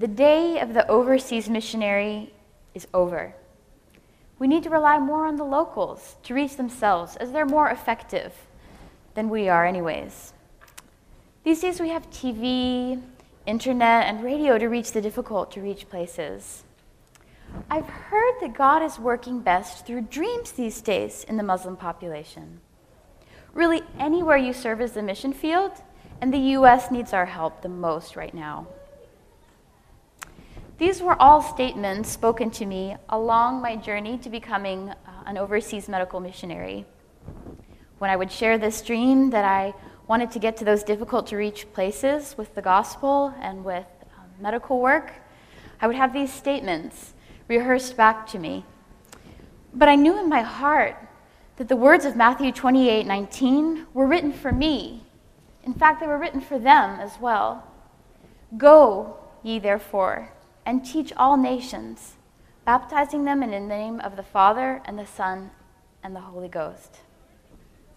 The day of the overseas missionary is over. We need to rely more on the locals to reach themselves, as they're more effective than we are, anyways. These days we have TV, internet, and radio to reach the difficult to reach places. I've heard that God is working best through dreams these days in the Muslim population. Really, anywhere you serve as a mission field, and the U.S. needs our help the most right now. These were all statements spoken to me along my journey to becoming uh, an overseas medical missionary. When I would share this dream that I wanted to get to those difficult to reach places with the gospel and with um, medical work, I would have these statements rehearsed back to me. But I knew in my heart that the words of Matthew 28 19 were written for me. In fact, they were written for them as well. Go, ye therefore and teach all nations, baptizing them in the name of the Father and the Son and the Holy Ghost.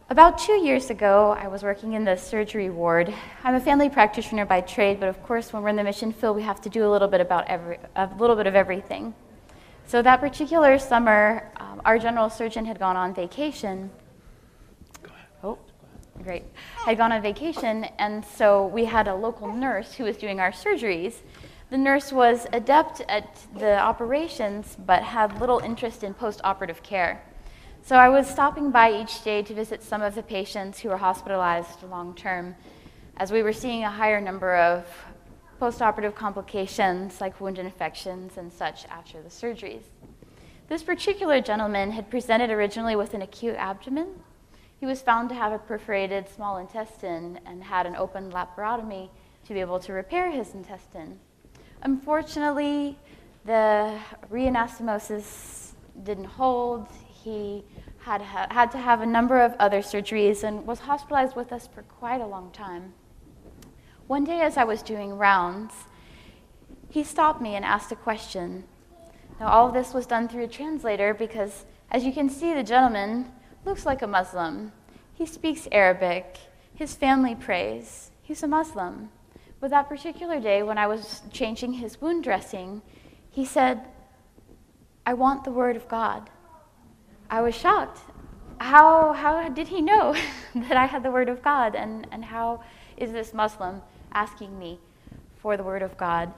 About two years ago, I was working in the surgery ward. I'm a family practitioner by trade, but of course, when we're in the mission field, we have to do a little bit about every, a little bit of everything. So that particular summer, um, our general surgeon had gone on vacation. Oh, great. Had gone on vacation, and so we had a local nurse who was doing our surgeries. The nurse was adept at the operations but had little interest in post operative care. So I was stopping by each day to visit some of the patients who were hospitalized long term, as we were seeing a higher number of post operative complications like wound infections and such after the surgeries. This particular gentleman had presented originally with an acute abdomen. He was found to have a perforated small intestine and had an open laparotomy to be able to repair his intestine. Unfortunately, the reanastomosis didn't hold. He had, had to have a number of other surgeries and was hospitalized with us for quite a long time. One day, as I was doing rounds, he stopped me and asked a question. Now, all of this was done through a translator because, as you can see, the gentleman looks like a Muslim. He speaks Arabic. His family prays. He's a Muslim. But that particular day, when I was changing his wound dressing, he said, I want the word of God. I was shocked. How, how did he know that I had the word of God? And, and how is this Muslim asking me for the word of God?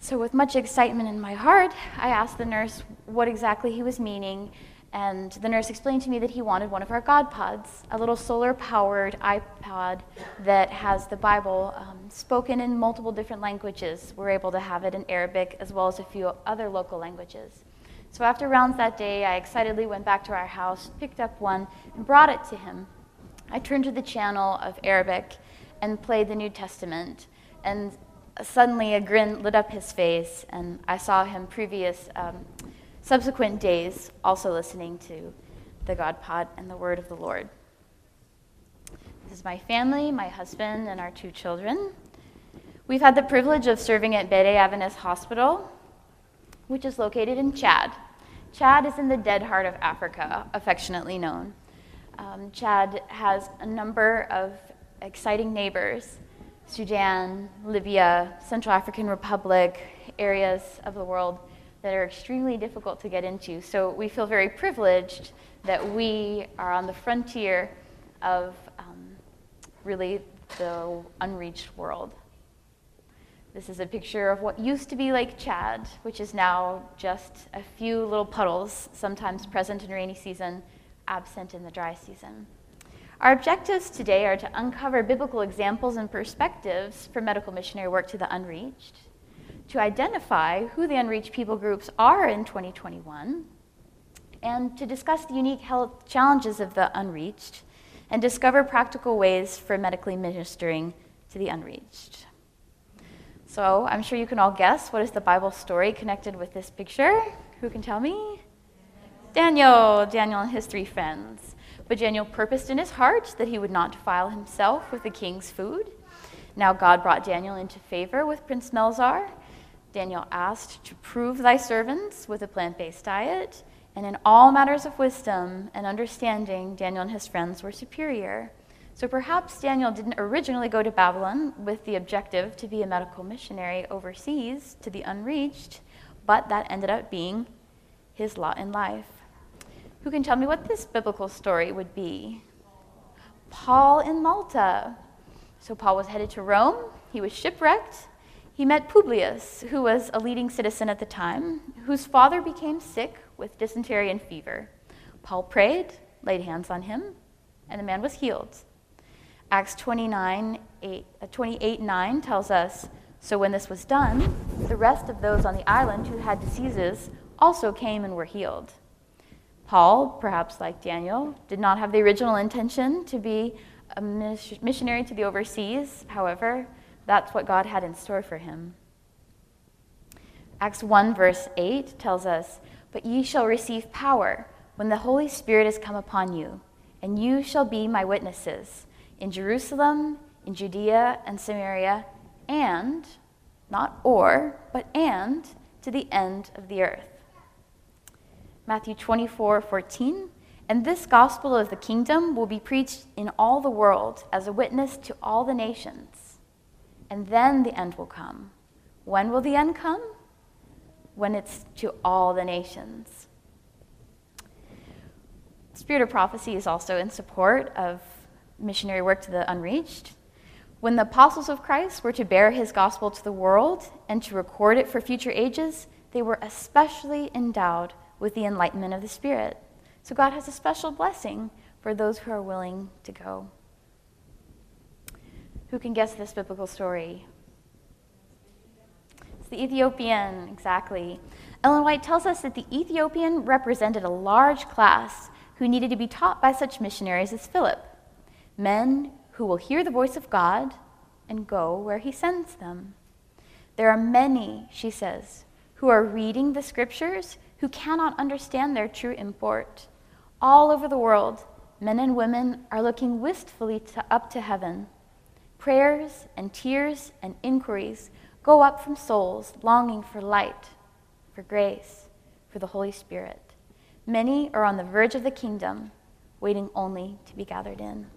So, with much excitement in my heart, I asked the nurse what exactly he was meaning and the nurse explained to me that he wanted one of our God Pods, a little solar powered iPod that has the Bible um, spoken in multiple different languages. We're able to have it in Arabic as well as a few other local languages. So after rounds that day, I excitedly went back to our house, picked up one, and brought it to him. I turned to the channel of Arabic and played the New Testament. And suddenly a grin lit up his face, and I saw him previous. Um, subsequent days also listening to the God Pod and the Word of the Lord. This is my family, my husband, and our two children. We've had the privilege of serving at Béré Adventist Hospital, which is located in Chad. Chad is in the dead heart of Africa, affectionately known. Um, Chad has a number of exciting neighbors Sudan, Libya, Central African Republic, areas of the world that are extremely difficult to get into. So we feel very privileged that we are on the frontier of um, really the unreached world. This is a picture of what used to be Lake Chad, which is now just a few little puddles, sometimes present in rainy season, absent in the dry season. Our objectives today are to uncover biblical examples and perspectives for medical missionary work to the unreached, to identify who the unreached people groups are in 2021 and to discuss the unique health challenges of the unreached and discover practical ways for medically ministering to the unreached. So, I'm sure you can all guess what is the Bible story connected with this picture? Who can tell me? Daniel, Daniel and his three friends. But Daniel purposed in his heart that he would not defile himself with the king's food. Now God brought Daniel into favor with Prince Melzar, Daniel asked to prove thy servants with a plant based diet, and in all matters of wisdom and understanding, Daniel and his friends were superior. So perhaps Daniel didn't originally go to Babylon with the objective to be a medical missionary overseas to the unreached, but that ended up being his lot in life. Who can tell me what this biblical story would be? Paul in Malta. So Paul was headed to Rome, he was shipwrecked. He met Publius, who was a leading citizen at the time, whose father became sick with dysentery and fever. Paul prayed, laid hands on him, and the man was healed. Acts 29, 8, uh, 28 9 tells us So when this was done, the rest of those on the island who had diseases also came and were healed. Paul, perhaps like Daniel, did not have the original intention to be a missionary to the overseas. However, that's what God had in store for him. Acts 1, verse 8 tells us, But ye shall receive power when the Holy Spirit is come upon you, and you shall be my witnesses in Jerusalem, in Judea and Samaria, and, not or, but and, to the end of the earth. Matthew 24, 14. And this gospel of the kingdom will be preached in all the world as a witness to all the nations. And then the end will come. When will the end come? When it's to all the nations. Spirit of prophecy is also in support of missionary work to the unreached. When the apostles of Christ were to bear his gospel to the world and to record it for future ages, they were especially endowed with the enlightenment of the Spirit. So God has a special blessing for those who are willing to go. Who can guess this biblical story? It's the Ethiopian, exactly. Ellen White tells us that the Ethiopian represented a large class who needed to be taught by such missionaries as Philip men who will hear the voice of God and go where he sends them. There are many, she says, who are reading the scriptures who cannot understand their true import. All over the world, men and women are looking wistfully to, up to heaven. Prayers and tears and inquiries go up from souls longing for light, for grace, for the Holy Spirit. Many are on the verge of the kingdom, waiting only to be gathered in.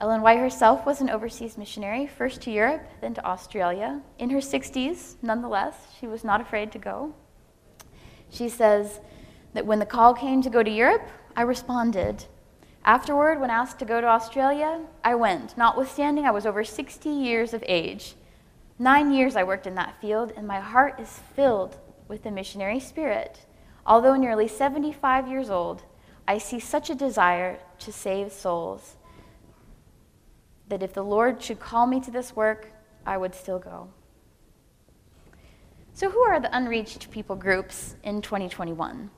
Ellen White herself was an overseas missionary, first to Europe, then to Australia. In her 60s, nonetheless, she was not afraid to go. She says that when the call came to go to Europe, I responded. Afterward, when asked to go to Australia, I went, notwithstanding I was over 60 years of age. Nine years I worked in that field, and my heart is filled with the missionary spirit. Although nearly 75 years old, I see such a desire to save souls that if the Lord should call me to this work, I would still go. So, who are the unreached people groups in 2021?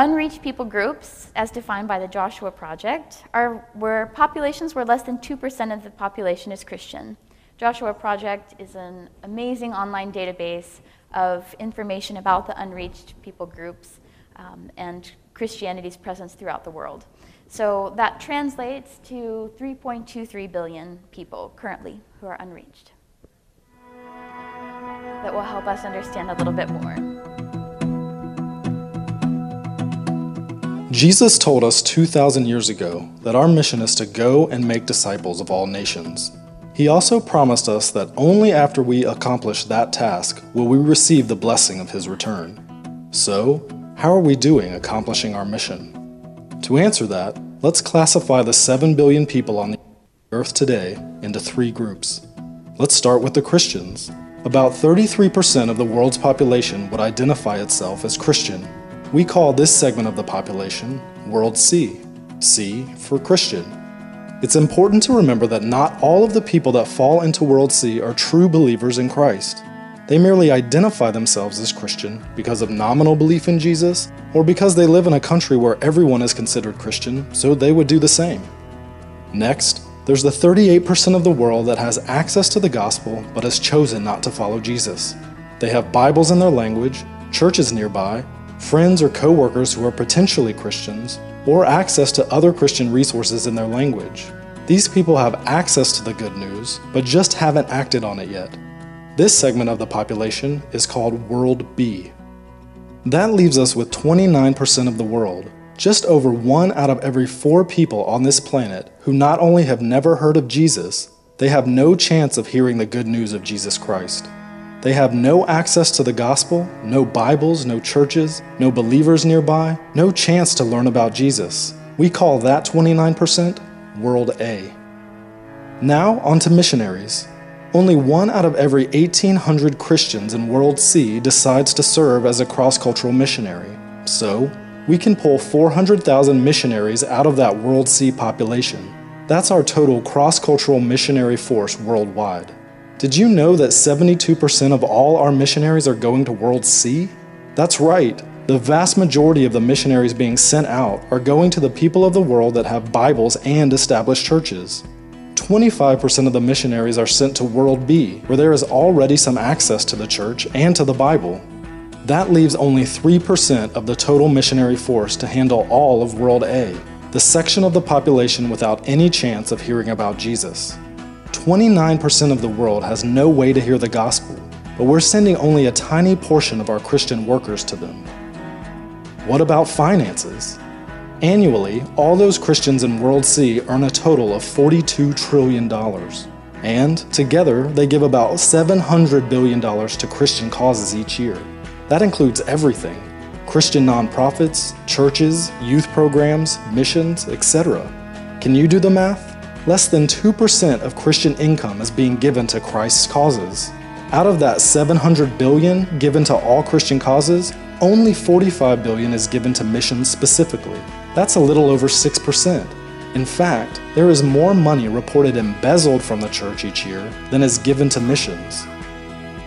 Unreached people groups, as defined by the Joshua Project, are where populations where less than 2% of the population is Christian. Joshua Project is an amazing online database of information about the unreached people groups um, and Christianity's presence throughout the world. So that translates to 3.23 billion people currently who are unreached. That will help us understand a little bit more. Jesus told us 2,000 years ago that our mission is to go and make disciples of all nations. He also promised us that only after we accomplish that task will we receive the blessing of His return. So, how are we doing accomplishing our mission? To answer that, let's classify the 7 billion people on the earth today into three groups. Let's start with the Christians. About 33% of the world's population would identify itself as Christian. We call this segment of the population World C, C for Christian. It's important to remember that not all of the people that fall into World C are true believers in Christ. They merely identify themselves as Christian because of nominal belief in Jesus, or because they live in a country where everyone is considered Christian, so they would do the same. Next, there's the 38% of the world that has access to the gospel but has chosen not to follow Jesus. They have Bibles in their language, churches nearby, friends or coworkers who are potentially Christians, or access to other Christian resources in their language. These people have access to the good news, but just haven't acted on it yet. This segment of the population is called World B. That leaves us with 29% of the world, just over one out of every four people on this planet who not only have never heard of Jesus, they have no chance of hearing the good news of Jesus Christ. They have no access to the gospel, no Bibles, no churches, no believers nearby, no chance to learn about Jesus. We call that 29% World A. Now, on to missionaries. Only one out of every 1,800 Christians in World C decides to serve as a cross cultural missionary. So, we can pull 400,000 missionaries out of that World C population. That's our total cross cultural missionary force worldwide. Did you know that 72% of all our missionaries are going to World C? That's right. The vast majority of the missionaries being sent out are going to the people of the world that have Bibles and established churches. 25% of the missionaries are sent to World B, where there is already some access to the church and to the Bible. That leaves only 3% of the total missionary force to handle all of World A, the section of the population without any chance of hearing about Jesus. 29% of the world has no way to hear the gospel, but we're sending only a tiny portion of our Christian workers to them. What about finances? Annually, all those Christians in World C earn a total of $42 trillion. And together, they give about $700 billion to Christian causes each year. That includes everything Christian nonprofits, churches, youth programs, missions, etc. Can you do the math? Less than 2% of Christian income is being given to Christ's causes. Out of that 700 billion given to all Christian causes, only 45 billion is given to missions specifically. That's a little over 6%. In fact, there is more money reported embezzled from the church each year than is given to missions.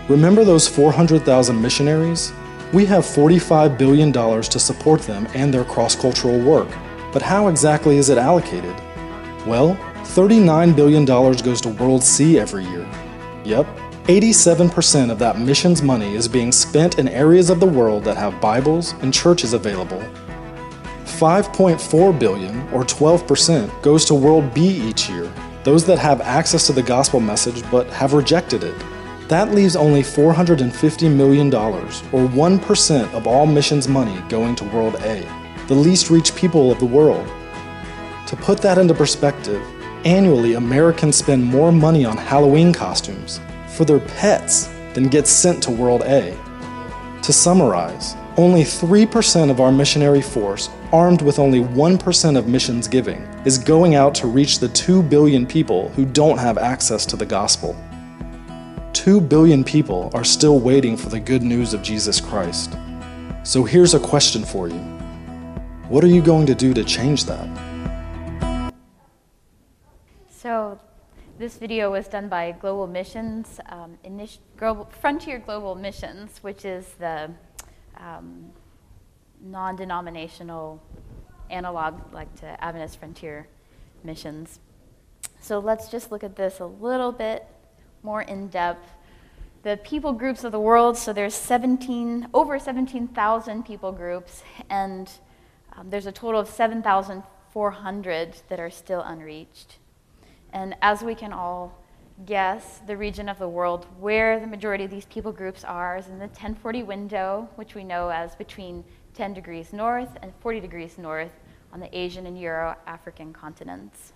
Remember those 400,000 missionaries? We have $45 billion to support them and their cross cultural work. But how exactly is it allocated? Well, $39 billion goes to World C every year. Yep, 87% of that missions money is being spent in areas of the world that have Bibles and churches available. 5.4 billion, or 12%, goes to World B each year, those that have access to the gospel message but have rejected it. That leaves only $450 million, or 1% of all missions money going to World A, the least reached people of the world. To put that into perspective, Annually, Americans spend more money on Halloween costumes for their pets than gets sent to World A. To summarize, only 3% of our missionary force, armed with only 1% of missions giving, is going out to reach the 2 billion people who don't have access to the gospel. 2 billion people are still waiting for the good news of Jesus Christ. So here's a question for you What are you going to do to change that? So this video was done by Global Missions, um, Global, Frontier Global Missions, which is the um, non-denominational analog like to Adventist Frontier Missions. So let's just look at this a little bit more in depth. The people groups of the world, so there's 17, over 17,000 people groups, and um, there's a total of 7,400 that are still unreached. And as we can all guess, the region of the world where the majority of these people groups are is in the 1040 window, which we know as between 10 degrees north and 40 degrees north on the Asian and Euro African continents.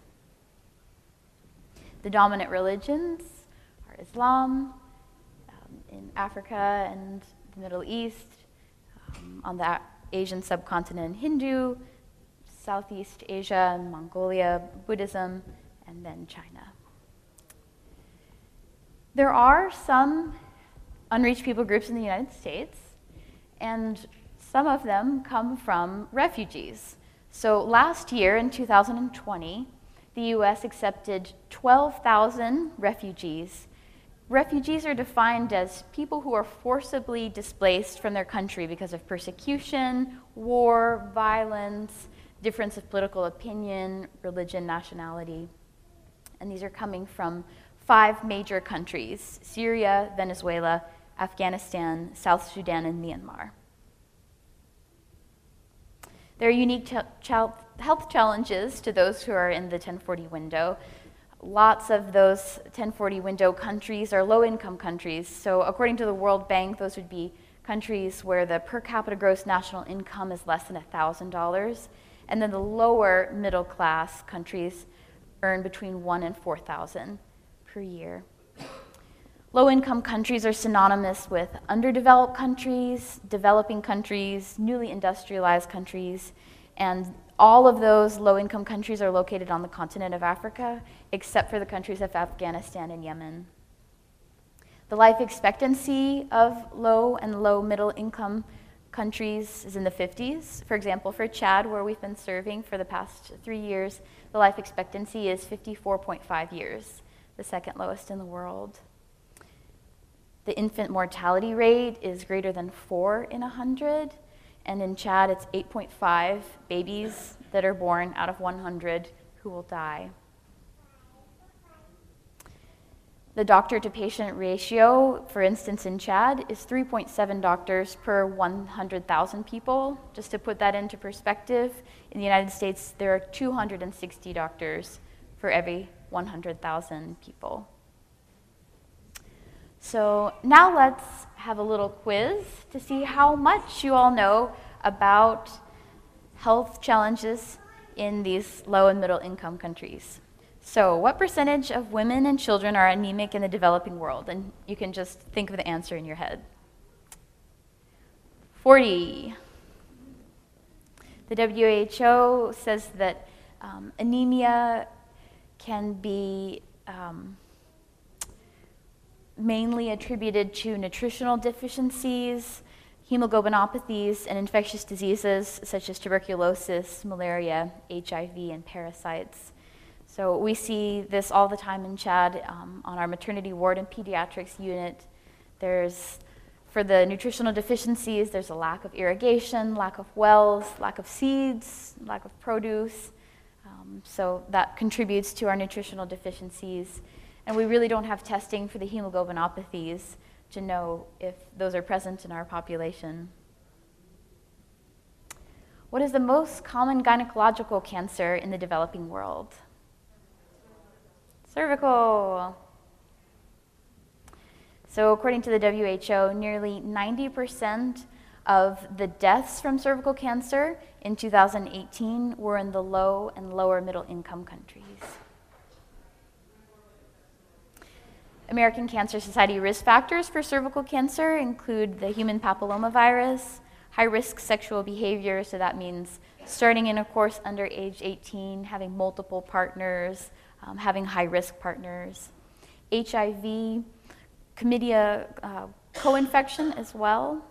The dominant religions are Islam um, in Africa and the Middle East, um, on the Asian subcontinent, Hindu, Southeast Asia and Mongolia, Buddhism, and then China. There are some unreached people groups in the United States, and some of them come from refugees. So last year, in 2020, the US accepted 12,000 refugees. Refugees are defined as people who are forcibly displaced from their country because of persecution, war, violence, difference of political opinion, religion, nationality and these are coming from five major countries Syria, Venezuela, Afghanistan, South Sudan, and Myanmar. There are unique health challenges to those who are in the 1040 window. Lots of those 1040 window countries are low income countries. So, according to the World Bank, those would be countries where the per capita gross national income is less than $1,000 And then the lower middle class countries earn between 1 and 4,000 per year. Low income countries are synonymous with underdeveloped countries, developing countries, newly industrialized countries, and all of those low income countries are located on the continent of Africa, except for the countries of Afghanistan and Yemen. The life expectancy of low and low middle income countries is in the 50s. For example, for Chad, where we've been serving for the past three years, the life expectancy is 54.5 years, the second lowest in the world. The infant mortality rate is greater than 4 in 100, and in Chad, it's 8.5 babies that are born out of 100 who will die. The doctor to patient ratio, for instance, in Chad, is 3.7 doctors per 100,000 people. Just to put that into perspective, in the United States, there are 260 doctors for every 100,000 people. So now let's have a little quiz to see how much you all know about health challenges in these low and middle income countries. So, what percentage of women and children are anemic in the developing world? And you can just think of the answer in your head. 40. The WHO says that um, anemia can be um, mainly attributed to nutritional deficiencies, hemoglobinopathies, and infectious diseases such as tuberculosis, malaria, HIV, and parasites. So we see this all the time in Chad um, on our maternity ward and pediatrics unit. There's, for the nutritional deficiencies, there's a lack of irrigation, lack of wells, lack of seeds, lack of produce. Um, so that contributes to our nutritional deficiencies. And we really don't have testing for the hemoglobinopathies to know if those are present in our population. What is the most common gynecological cancer in the developing world? Cervical. So, according to the WHO, nearly 90% of the deaths from cervical cancer in 2018 were in the low and lower middle income countries. American Cancer Society risk factors for cervical cancer include the human papillomavirus, high risk sexual behavior, so that means starting in a course under age 18, having multiple partners, um, having high risk partners, HIV, chlamydia uh, co infection as well,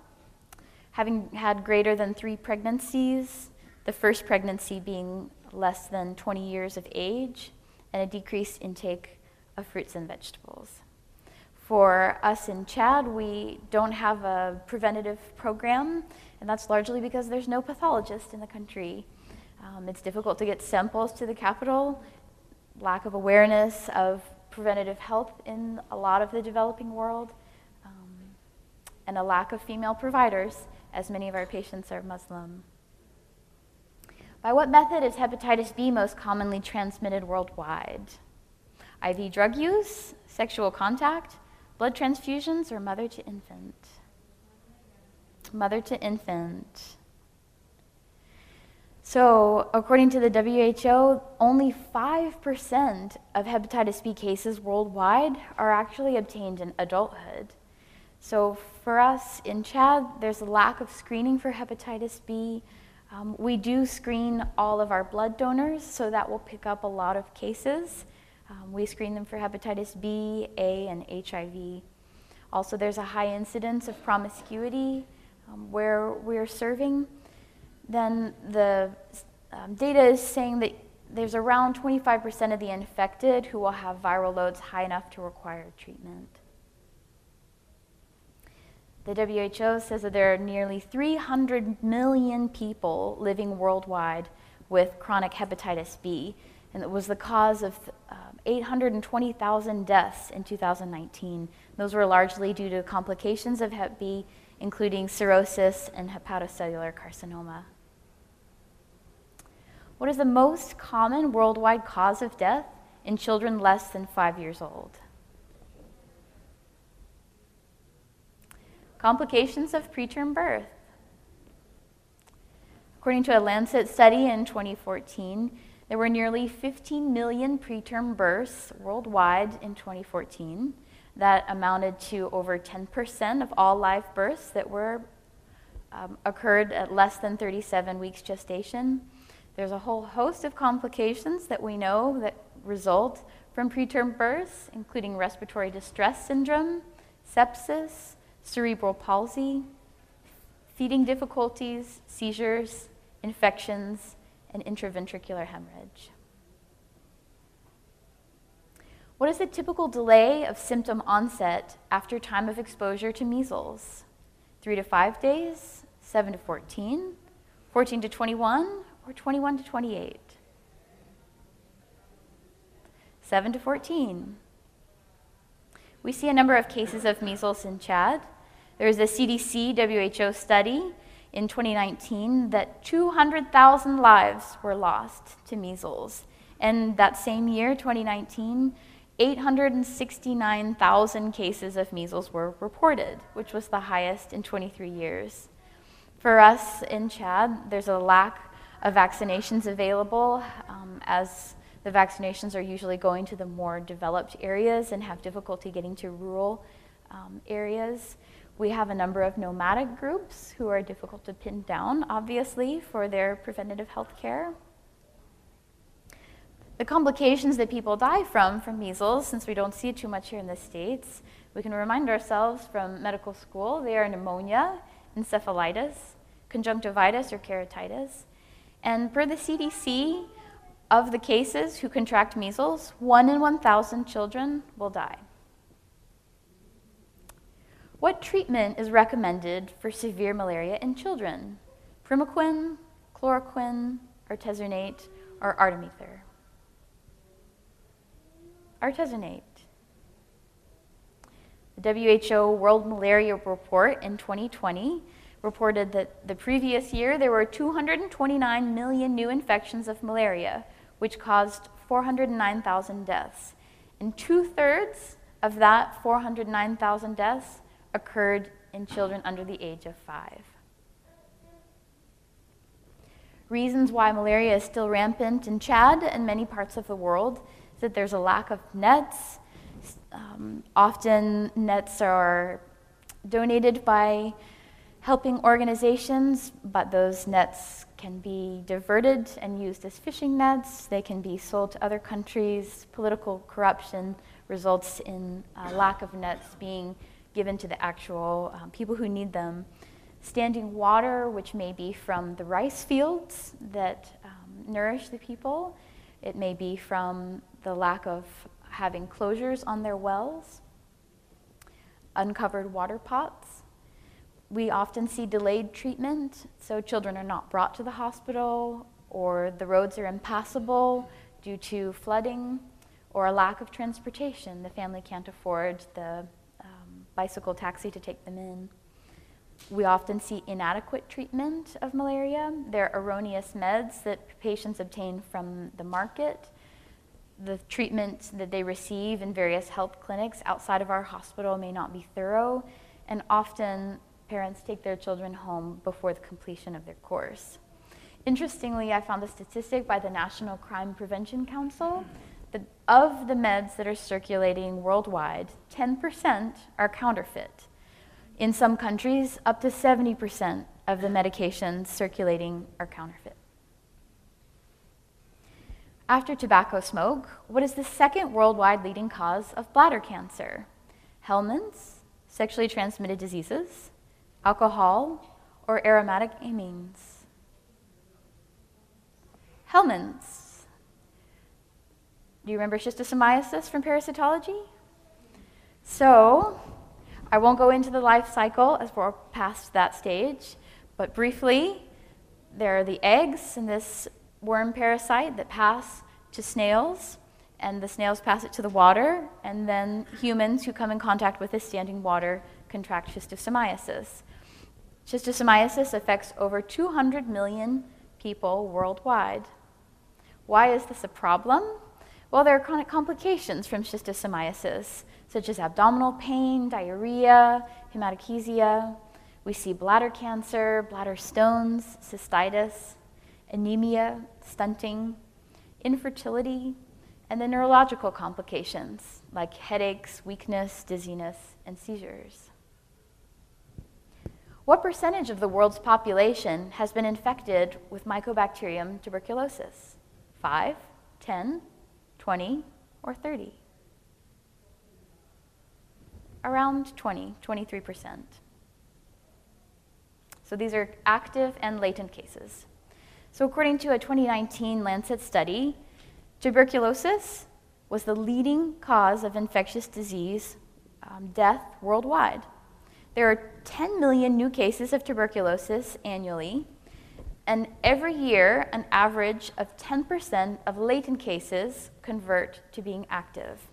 having had greater than three pregnancies, the first pregnancy being less than 20 years of age, and a decreased intake of fruits and vegetables. For us in Chad, we don't have a preventative program, and that's largely because there's no pathologist in the country. Um, it's difficult to get samples to the capital, lack of awareness of preventative health in a lot of the developing world, um, and a lack of female providers, as many of our patients are Muslim. By what method is hepatitis B most commonly transmitted worldwide? IV drug use, sexual contact, blood transfusions, or mother to infant? Mother to infant. So, according to the WHO, only 5% of hepatitis B cases worldwide are actually obtained in adulthood. So, for us in Chad, there's a lack of screening for hepatitis B. Um, we do screen all of our blood donors, so that will pick up a lot of cases. Um, we screen them for hepatitis B, A, and HIV. Also, there's a high incidence of promiscuity um, where we're serving then the um, data is saying that there's around 25% of the infected who will have viral loads high enough to require treatment. The WHO says that there are nearly 300 million people living worldwide with chronic hepatitis B, and it was the cause of um, 820,000 deaths in 2019. Those were largely due to complications of Hep B, including cirrhosis and hepatocellular carcinoma. What is the most common worldwide cause of death in children less than five years old? Complications of preterm birth. According to a Lancet study in 2014, there were nearly 15 million preterm births worldwide in 2014. That amounted to over 10% of all live births that were um, occurred at less than 37 weeks gestation. There's a whole host of complications that we know that result from preterm births, including respiratory distress syndrome, sepsis, cerebral palsy, feeding difficulties, seizures, infections, and intraventricular hemorrhage. What is the typical delay of symptom onset after time of exposure to measles? Three to five days, seven to 14, 14 to 21, or 21 to 28? Seven to 14. We see a number of cases of measles in Chad. There is a CDC WHO study in 2019 that 200,000 lives were lost to measles. And that same year, 2019, 869,000 cases of measles were reported, which was the highest in 23 years. For us in Chad, there's a lack of vaccinations available um, as the vaccinations are usually going to the more developed areas and have difficulty getting to rural um, areas. We have a number of nomadic groups who are difficult to pin down, obviously, for their preventative health care. The complications that people die from from measles, since we don't see it too much here in the States, we can remind ourselves from medical school they are pneumonia, encephalitis, conjunctivitis or keratitis. And per the CDC, of the cases who contract measles, 1 in 1,000 children will die. What treatment is recommended for severe malaria in children? Primaquine, chloroquine, artesunate, or artemether? Artesunate. The WHO World Malaria Report in 2020 reported that the previous year there were 229 million new infections of malaria, which caused 409,000 deaths. And two thirds of that 409,000 deaths occurred in children under the age of five. Reasons why malaria is still rampant in Chad and many parts of the world is that there's a lack of nets. Um, often, nets are donated by helping organizations, but those nets can be diverted and used as fishing nets. They can be sold to other countries. Political corruption results in a lack of nets being given to the actual um, people who need them. Standing water, which may be from the rice fields that um, nourish the people, it may be from the lack of having closures on their wells, uncovered water pots we often see delayed treatment, so children are not brought to the hospital, or the roads are impassable due to flooding or a lack of transportation. The family can't afford the um, bicycle taxi to take them in. We often see inadequate treatment of malaria. There are erroneous meds that patients obtain from the market. The treatment that they receive in various health clinics outside of our hospital may not be thorough, and often parents take their children home before the completion of their course. Interestingly, I found a statistic by the National Crime Prevention Council that of the meds that are circulating worldwide, 10% are counterfeit. In some countries, up to 70% of the medications circulating are counterfeit. After tobacco smoke, what is the second worldwide leading cause of bladder cancer? Helminths, sexually transmitted diseases, alcohol, or aromatic amines. Helminths. Do you remember schistosomiasis from parasitology? So, I won't go into the life cycle as we're past that stage, but briefly, there are the eggs in this worm parasite that pass to snails, and the snails pass it to the water, and then humans who come in contact with this standing water contract schistosomiasis. Schistosomiasis affects over 200 million people worldwide. Why is this a problem? Well, there are chronic complications from schistosomiasis, such as abdominal pain, diarrhea, hematochezia. We see bladder cancer, bladder stones, cystitis, anemia, stunting, infertility, and the neurological complications like headaches, weakness, dizziness, and seizures. What percentage of the world's population has been infected with Mycobacterium tuberculosis? 5, 10, 20, or 30? Around 20, 23%. So these are active and latent cases. So, according to a 2019 Lancet study, tuberculosis was the leading cause of infectious disease um, death worldwide. There are 10 million new cases of tuberculosis annually, and every year, an average of 10% of latent cases convert to being active.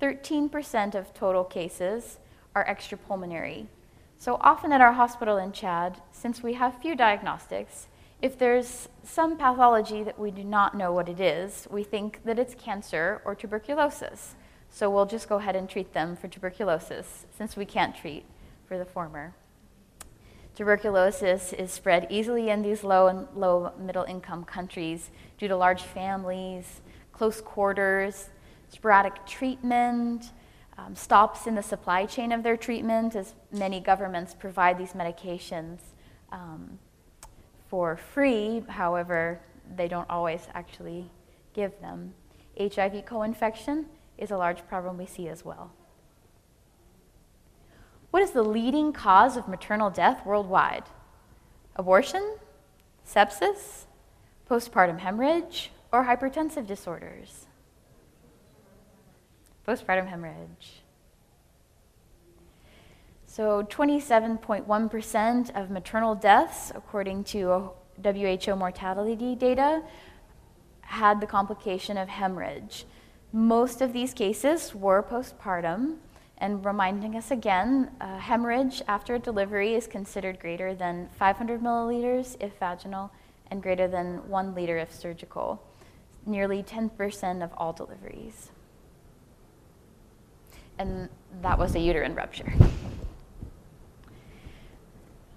13% of total cases are extrapulmonary. So often at our hospital in Chad, since we have few diagnostics, if there's some pathology that we do not know what it is, we think that it's cancer or tuberculosis. So we'll just go ahead and treat them for tuberculosis since we can't treat for the former. Tuberculosis is spread easily in these low and low middle income countries due to large families, close quarters, sporadic treatment, um, stops in the supply chain of their treatment, as many governments provide these medications um, for free. However, they don't always actually give them. HIV co infection is a large problem we see as well. What is the leading cause of maternal death worldwide? Abortion, sepsis, postpartum hemorrhage, or hypertensive disorders? Postpartum hemorrhage. So, 27.1% of maternal deaths, according to WHO mortality data, had the complication of hemorrhage. Most of these cases were postpartum, and reminding us again, uh, hemorrhage after delivery is considered greater than 500 milliliters if vaginal and greater than one liter if surgical, nearly 10% of all deliveries. And that was a uterine rupture.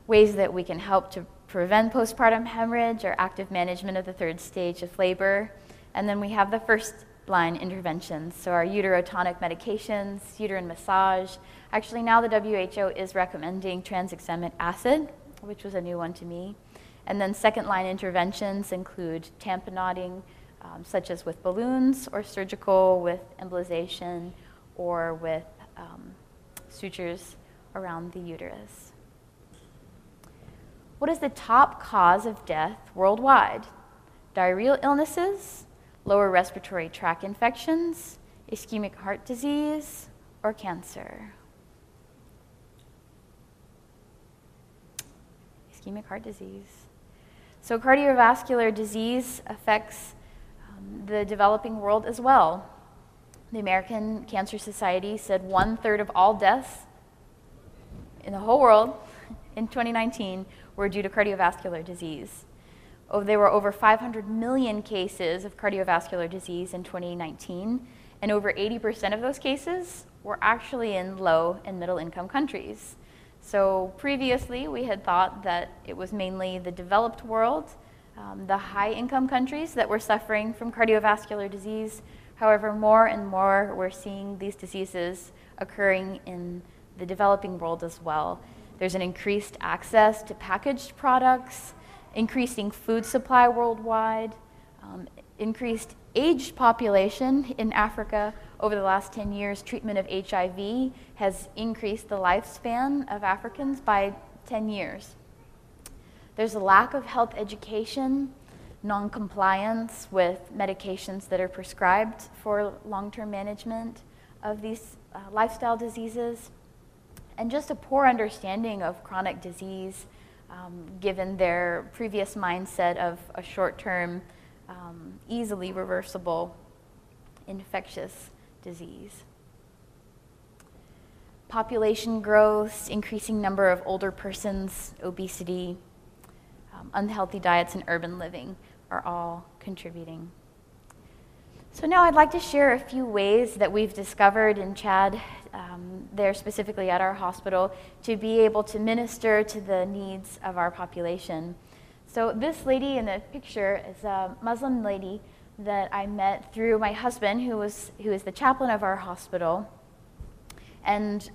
Ways that we can help to prevent postpartum hemorrhage are active management of the third stage of labor. And then we have the first line interventions. So, our uterotonic medications, uterine massage. Actually, now the WHO is recommending tranexamic acid, which was a new one to me. And then, second line interventions include tamponading, um, such as with balloons, or surgical with embolization, or with um, sutures around the uterus. What is the top cause of death worldwide? Diarrheal illnesses, lower respiratory tract infections, ischemic heart disease, or cancer. Ischemic heart disease. So, cardiovascular disease affects um, the developing world as well. The American Cancer Society said one third of all deaths in the whole world in 2019 were due to cardiovascular disease. Oh, there were over 500 million cases of cardiovascular disease in 2019, and over 80% of those cases were actually in low and middle income countries. So previously, we had thought that it was mainly the developed world, um, the high income countries that were suffering from cardiovascular disease. However, more and more we're seeing these diseases occurring in the developing world as well. There's an increased access to packaged products increasing food supply worldwide, um, increased aged population in Africa over the last 10 years. Treatment of HIV has increased the lifespan of Africans by 10 years. There's a lack of health education, non-compliance with medications that are prescribed for long-term management of these uh, lifestyle diseases, and just a poor understanding of chronic disease um, given their previous mindset of a short term, um, easily reversible infectious disease. Population growth, increasing number of older persons, obesity, um, unhealthy diets, and urban living are all contributing. So, now I'd like to share a few ways that we've discovered in Chad um, there specifically at our hospital to be able to minister to the needs of our population. So, this lady in the picture is a Muslim lady that I met through my husband, who, was, who is the chaplain of our hospital. And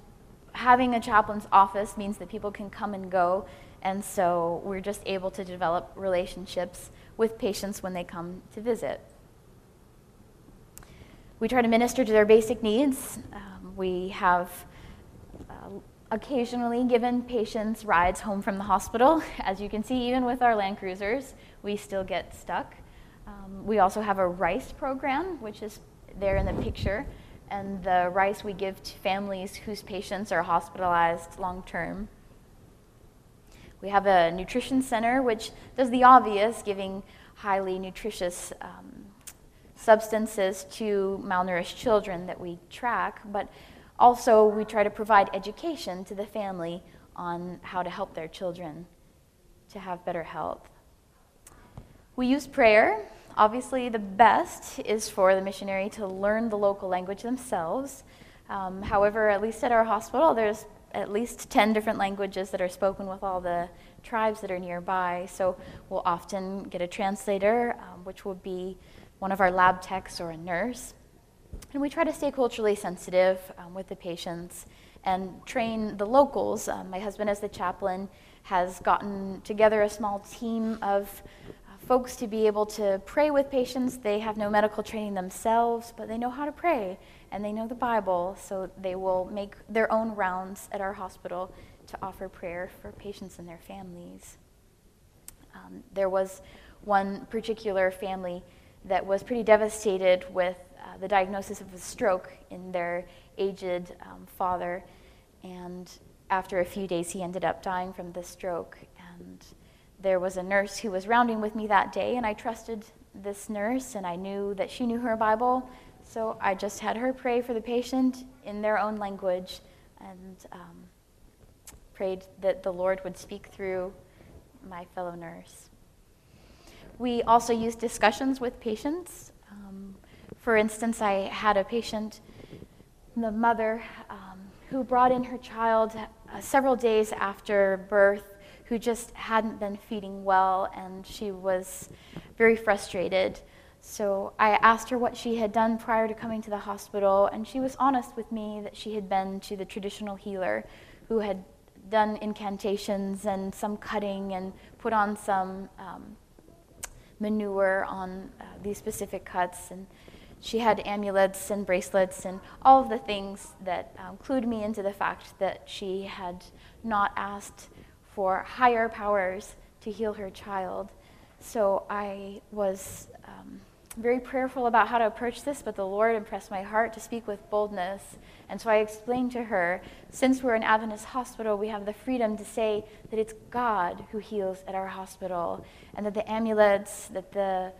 having a chaplain's office means that people can come and go, and so we're just able to develop relationships with patients when they come to visit. We try to minister to their basic needs. Um, we have uh, occasionally given patients rides home from the hospital. As you can see, even with our Land Cruisers, we still get stuck. Um, we also have a rice program, which is there in the picture, and the rice we give to families whose patients are hospitalized long term. We have a nutrition center, which does the obvious, giving highly nutritious um, substances to malnourished children that we track, but also we try to provide education to the family on how to help their children to have better health. We use prayer. Obviously, the best is for the missionary to learn the local language themselves. Um, however, at least at our hospital, there's at least 10 different languages that are spoken with all the tribes that are nearby. So we'll often get a translator, um, which will be one of our lab techs or a nurse. And we try to stay culturally sensitive um, with the patients and train the locals. Um, my husband, as the chaplain, has gotten together a small team of uh, folks to be able to pray with patients. They have no medical training themselves, but they know how to pray and they know the Bible, so they will make their own rounds at our hospital to offer prayer for patients and their families. Um, there was one particular family that was pretty devastated with uh, the diagnosis of a stroke in their aged um, father, and after a few days, he ended up dying from the stroke. And there was a nurse who was rounding with me that day, and I trusted this nurse, and I knew that she knew her Bible, so I just had her pray for the patient in their own language and um, prayed that the Lord would speak through my fellow nurse. We also use discussions with patients. Um, for instance, I had a patient, the mother, um, who brought in her child uh, several days after birth who just hadn't been feeding well, and she was very frustrated. So I asked her what she had done prior to coming to the hospital, and she was honest with me that she had been to the traditional healer who had done incantations and some cutting and put on some um, manure on uh, these specific cuts. And she had amulets and bracelets and all of the things that um, clued me into the fact that she had not asked for higher powers to heal her child. So I was. Um, very prayerful about how to approach this, but the Lord impressed my heart to speak with boldness. And so I explained to her since we're an Adventist hospital, we have the freedom to say that it's God who heals at our hospital, and that the amulets, that the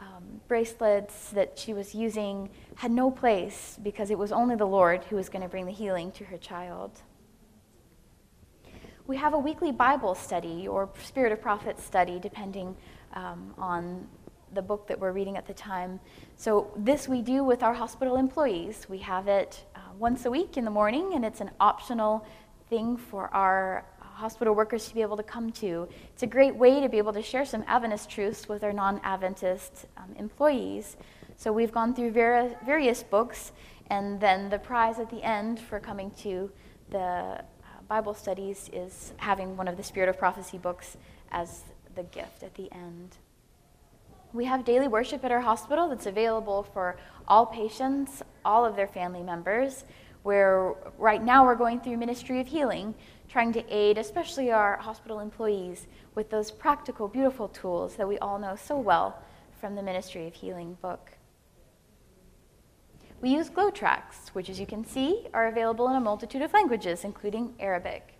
um, bracelets that she was using had no place because it was only the Lord who was going to bring the healing to her child. We have a weekly Bible study or Spirit of Prophecy study, depending um, on the book that we're reading at the time. So, this we do with our hospital employees. We have it uh, once a week in the morning, and it's an optional thing for our hospital workers to be able to come to. It's a great way to be able to share some Adventist truths with our non Adventist um, employees. So, we've gone through ver- various books, and then the prize at the end for coming to the uh, Bible studies is having one of the Spirit of Prophecy books as the gift at the end. We have daily worship at our hospital that's available for all patients, all of their family members. Where right now we're going through Ministry of Healing, trying to aid especially our hospital employees with those practical, beautiful tools that we all know so well from the Ministry of Healing book. We use GLOW tracts, which, as you can see, are available in a multitude of languages, including Arabic.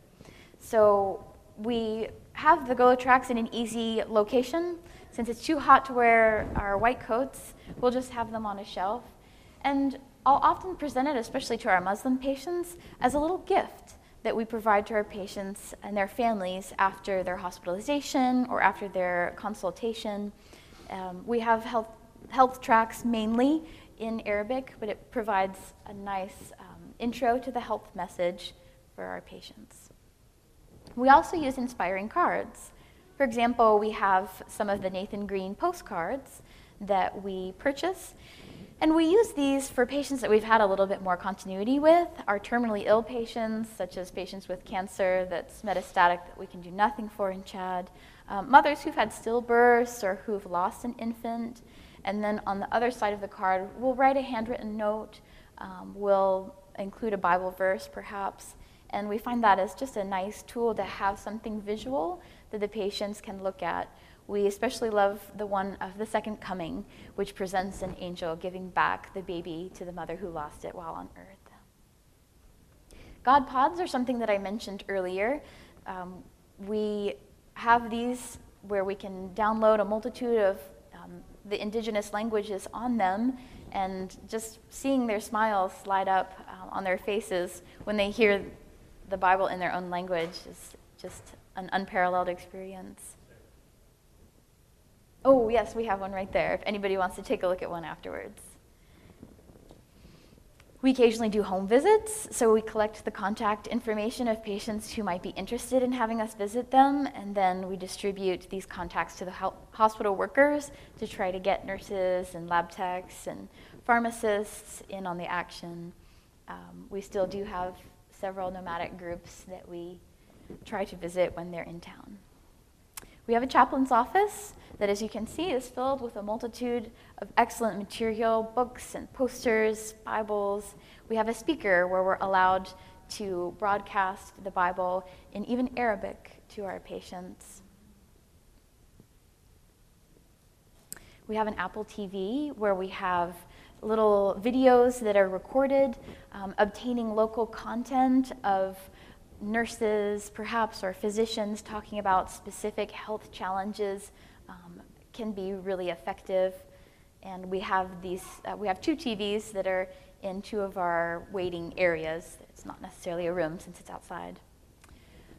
So we have the GLOW tracts in an easy location since it's too hot to wear our white coats, we'll just have them on a shelf. And I'll often present it, especially to our Muslim patients, as a little gift that we provide to our patients and their families after their hospitalization or after their consultation. Um, we have health, health tracks mainly in Arabic, but it provides a nice um, intro to the health message for our patients. We also use inspiring cards. For example, we have some of the Nathan Greene postcards that we purchase, and we use these for patients that we've had a little bit more continuity with, our terminally ill patients, such as patients with cancer that's metastatic that we can do nothing for in CHAD, um, mothers who've had stillbirths or who've lost an infant. And then on the other side of the card, we'll write a handwritten note, um, we'll include a Bible verse perhaps, and we find that as just a nice tool to have something visual that the patients can look at. We especially love the one of the second coming, which presents an angel giving back the baby to the mother who lost it while on earth. God pods are something that I mentioned earlier. Um, we have these where we can download a multitude of um, the indigenous languages on them, and just seeing their smiles light up uh, on their faces when they hear the Bible in their own language is just an unparalleled experience. Oh, yes, we have one right there if anybody wants to take a look at one afterwards. We occasionally do home visits, so we collect the contact information of patients who might be interested in having us visit them, and then we distribute these contacts to the hospital workers to try to get nurses and lab techs and pharmacists in on the action. Um, we still do have several nomadic groups that we try to visit when they're in town. We have a chaplain's office that, as you can see, is filled with a multitude of excellent material, books and posters, Bibles. We have a speaker where we're allowed to broadcast the Bible in even Arabic to our patients. We have an Apple TV where we have little videos that are recorded, um, obtaining local content of nurses, perhaps, or physicians talking about specific health challenges um, can be really effective. And we have these, uh, we have two TVs that are in two of our waiting areas. It's not necessarily a room since it's outside.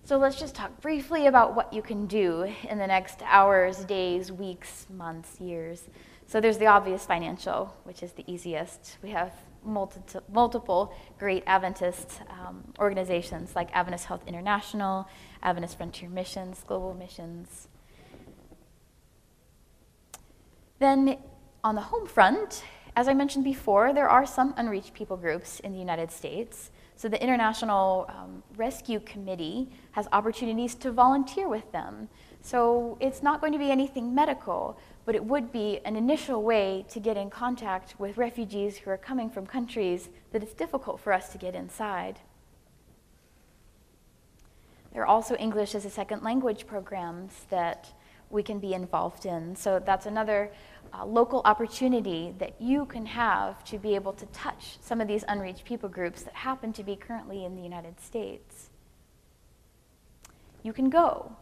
So let's just talk briefly about what you can do in the next hours, days, weeks, months, years. So there's the obvious financial, which is the easiest. We have multi- multiple great Adventist um, organizations like Adventist Health International, Adventist Frontier Missions, Global Missions. Then on the home front, as I mentioned before, there are some unreached people groups in the United States. So the International um, Rescue Committee has opportunities to volunteer with them. So it's not going to be anything medical, but it would be an initial way to get in contact with refugees who are coming from countries that it's difficult for us to get inside. There are also English as a second language programs that we can be involved in. So that's another uh, local opportunity that you can have to be able to touch some of these unreached people groups that happen to be currently in the United States. You can go.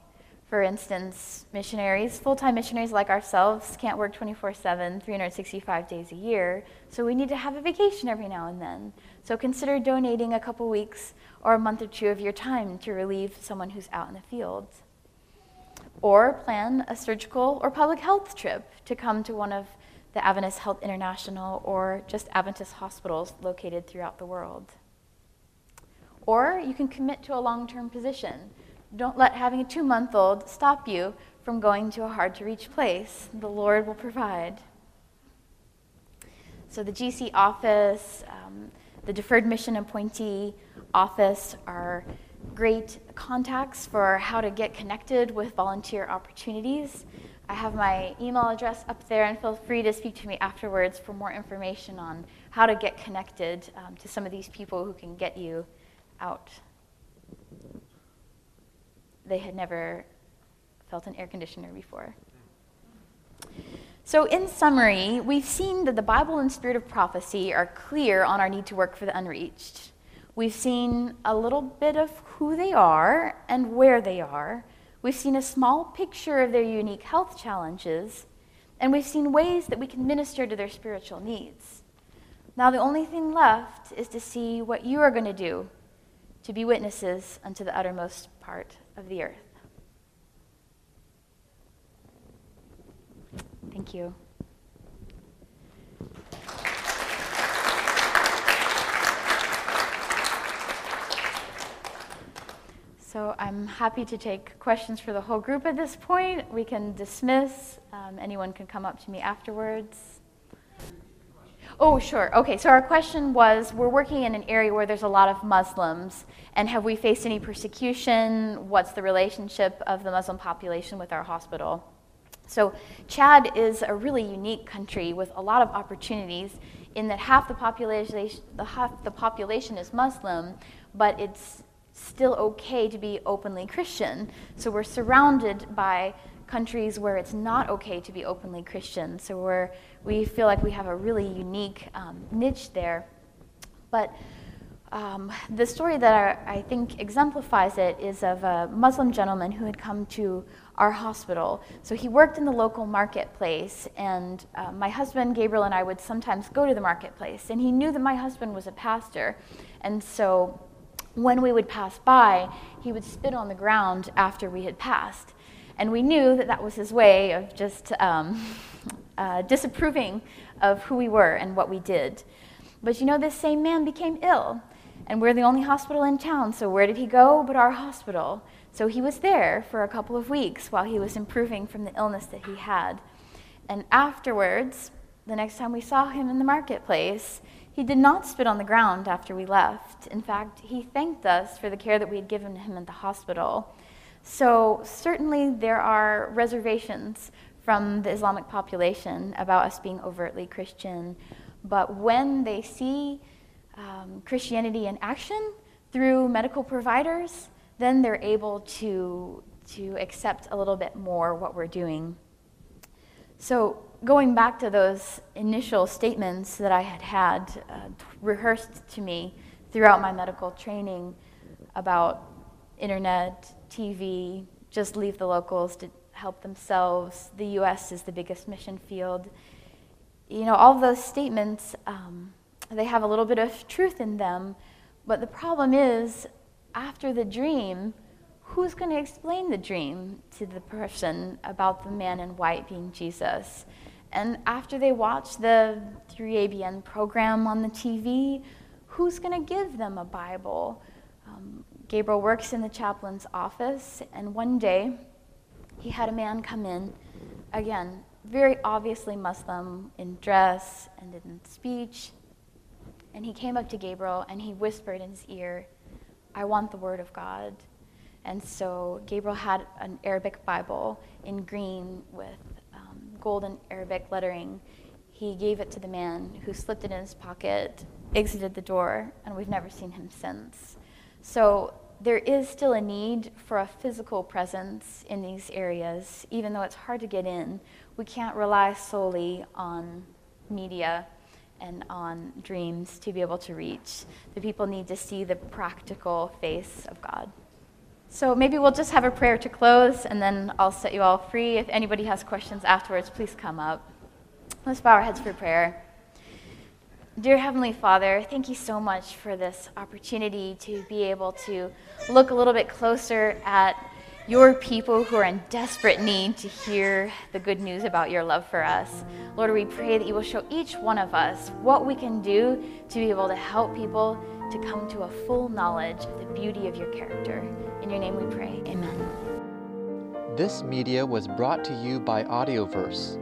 For instance, missionaries, full time missionaries like ourselves, can't work 24 7, 365 days a year, so we need to have a vacation every now and then. So consider donating a couple weeks or a month or two of your time to relieve someone who's out in the field. Or plan a surgical or public health trip to come to one of the Adventist Health International or just Adventist hospitals located throughout the world. Or you can commit to a long term position don't let having a two month old stop you from going to a hard to reach place. The Lord will provide. So, the GC office, um, the Deferred Mission Appointee office are great contacts for how to get connected with volunteer opportunities. I have my email address up there, and feel free to speak to me afterwards for more information on how to get connected um, to some of these people who can get you out they had never felt an air conditioner before. So, in summary, we've seen that the Bible and spirit of prophecy are clear on our need to work for the unreached. We've seen a little bit of who they are and where they are. We've seen a small picture of their unique health challenges. And we've seen ways that we can minister to their spiritual needs. Now, the only thing left is to see what you are going to do to be witnesses unto the uttermost part of the earth. Thank you. So I'm happy to take questions for the whole group at this point. We can dismiss. Um, anyone can come up to me afterwards. Oh, sure. Okay, so our question was We're working in an area where there's a lot of Muslims, and have we faced any persecution? What's the relationship of the Muslim population with our hospital? So, Chad is a really unique country with a lot of opportunities in that half the population, the half the population is Muslim, but it's still okay to be openly Christian. So, we're surrounded by countries where it's not okay to be openly Christian. So we're, we feel like we have a really unique um, niche there. But um, the story that I, think exemplifies it is of a Muslim gentleman who had come to our hospital. So he worked in the local marketplace, and uh, my husband Gabriel and I would sometimes go to the marketplace. And he knew that my husband was a pastor, and so when we would pass by, he would spit on the ground after we had passed. And we knew that that was his way of just um, uh, disapproving of who we were and what we did. But you know, this same man became ill, and we're the only hospital in town, so where did he go but our hospital? So he was there for a couple of weeks while he was improving from the illness that he had. And afterwards, the next time we saw him in the marketplace, he did not spit on the ground after we left. In fact, he thanked us for the care that we had given him at the hospital. So, certainly, there are reservations from the Islamic population about us being overtly Christian. But when they see um, Christianity in action through medical providers, then they're able to, to accept a little bit more what we're doing. So, going back to those initial statements that I had had uh, rehearsed to me throughout my medical training about internet, TV, just leave the locals to help themselves. The U.S. is the biggest mission field. You know, all those statements, um, they have a little bit of truth in them, but the problem is, after the dream, who's going to explain the dream to the person about the man in white being Jesus? And after they watch the 3ABN program on the TV, who's going to give them a Bible? Um, Gabriel works in the chaplain's office, and one day he had a man come in, again, very obviously Muslim in dress and in speech. And he came up to Gabriel and he whispered in his ear, I want the word of God. And so Gabriel had an Arabic Bible in green with um, golden Arabic lettering. He gave it to the man who slipped it in his pocket, exited the door, and we've never seen him since. So there is still a need for a physical presence in these areas, even though it's hard to get in. We can't rely solely on media and on dreams to be able to reach. The people need to see the practical face of God. So maybe we'll just have a prayer to close, and then I'll set you all free. If anybody has questions afterwards, please come up. Let's bow our heads for prayer. Dear Heavenly Father, thank you so much for this opportunity to be able to look a little bit closer at your people who are in desperate need to hear the good news about your love for us. Lord, we pray that you will show each one of us what we can do to be able to help people to come to a full knowledge of the beauty of your character. In your name we pray. Amen. This media was brought to you by Audioverse